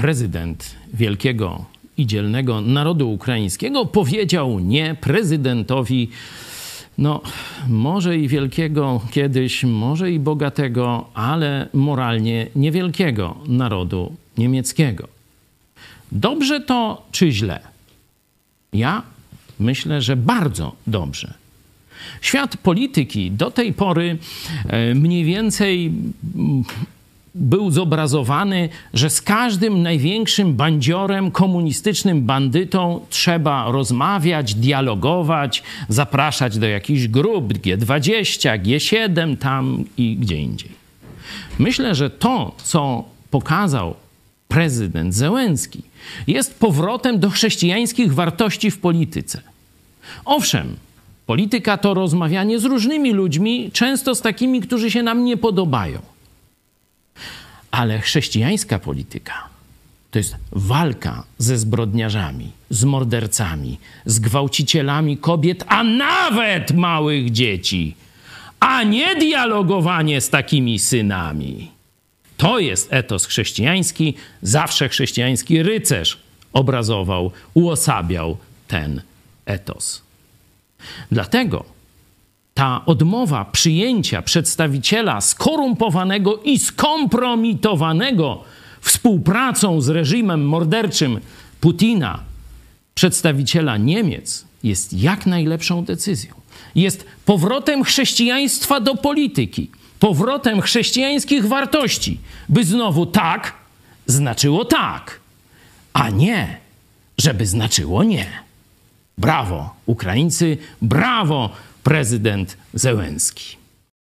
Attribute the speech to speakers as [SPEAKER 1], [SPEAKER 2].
[SPEAKER 1] prezydent wielkiego i dzielnego narodu ukraińskiego powiedział nie prezydentowi, no może i wielkiego kiedyś, może i bogatego, ale moralnie niewielkiego narodu niemieckiego. Dobrze to czy źle? Ja myślę, że bardzo dobrze. Świat polityki do tej pory e, mniej więcej był zobrazowany, że z każdym największym bandziorem, komunistycznym bandytą trzeba rozmawiać, dialogować, zapraszać do jakichś grup G20, G7, tam i gdzie indziej. Myślę, że to, co pokazał prezydent Zełenski, jest powrotem do chrześcijańskich wartości w polityce. Owszem, polityka to rozmawianie z różnymi ludźmi, często z takimi, którzy się nam nie podobają. Ale chrześcijańska polityka to jest walka ze zbrodniarzami, z mordercami, z gwałcicielami kobiet, a nawet małych dzieci, a nie dialogowanie z takimi synami. To jest etos chrześcijański. Zawsze chrześcijański rycerz obrazował, uosabiał ten etos. Dlatego ta odmowa przyjęcia przedstawiciela skorumpowanego i skompromitowanego współpracą z reżimem morderczym Putina, przedstawiciela Niemiec, jest jak najlepszą decyzją. Jest powrotem chrześcijaństwa do polityki, powrotem chrześcijańskich wartości, by znowu tak znaczyło tak, a nie, żeby znaczyło nie. Brawo, Ukraińcy, brawo, prezydent Zełenski.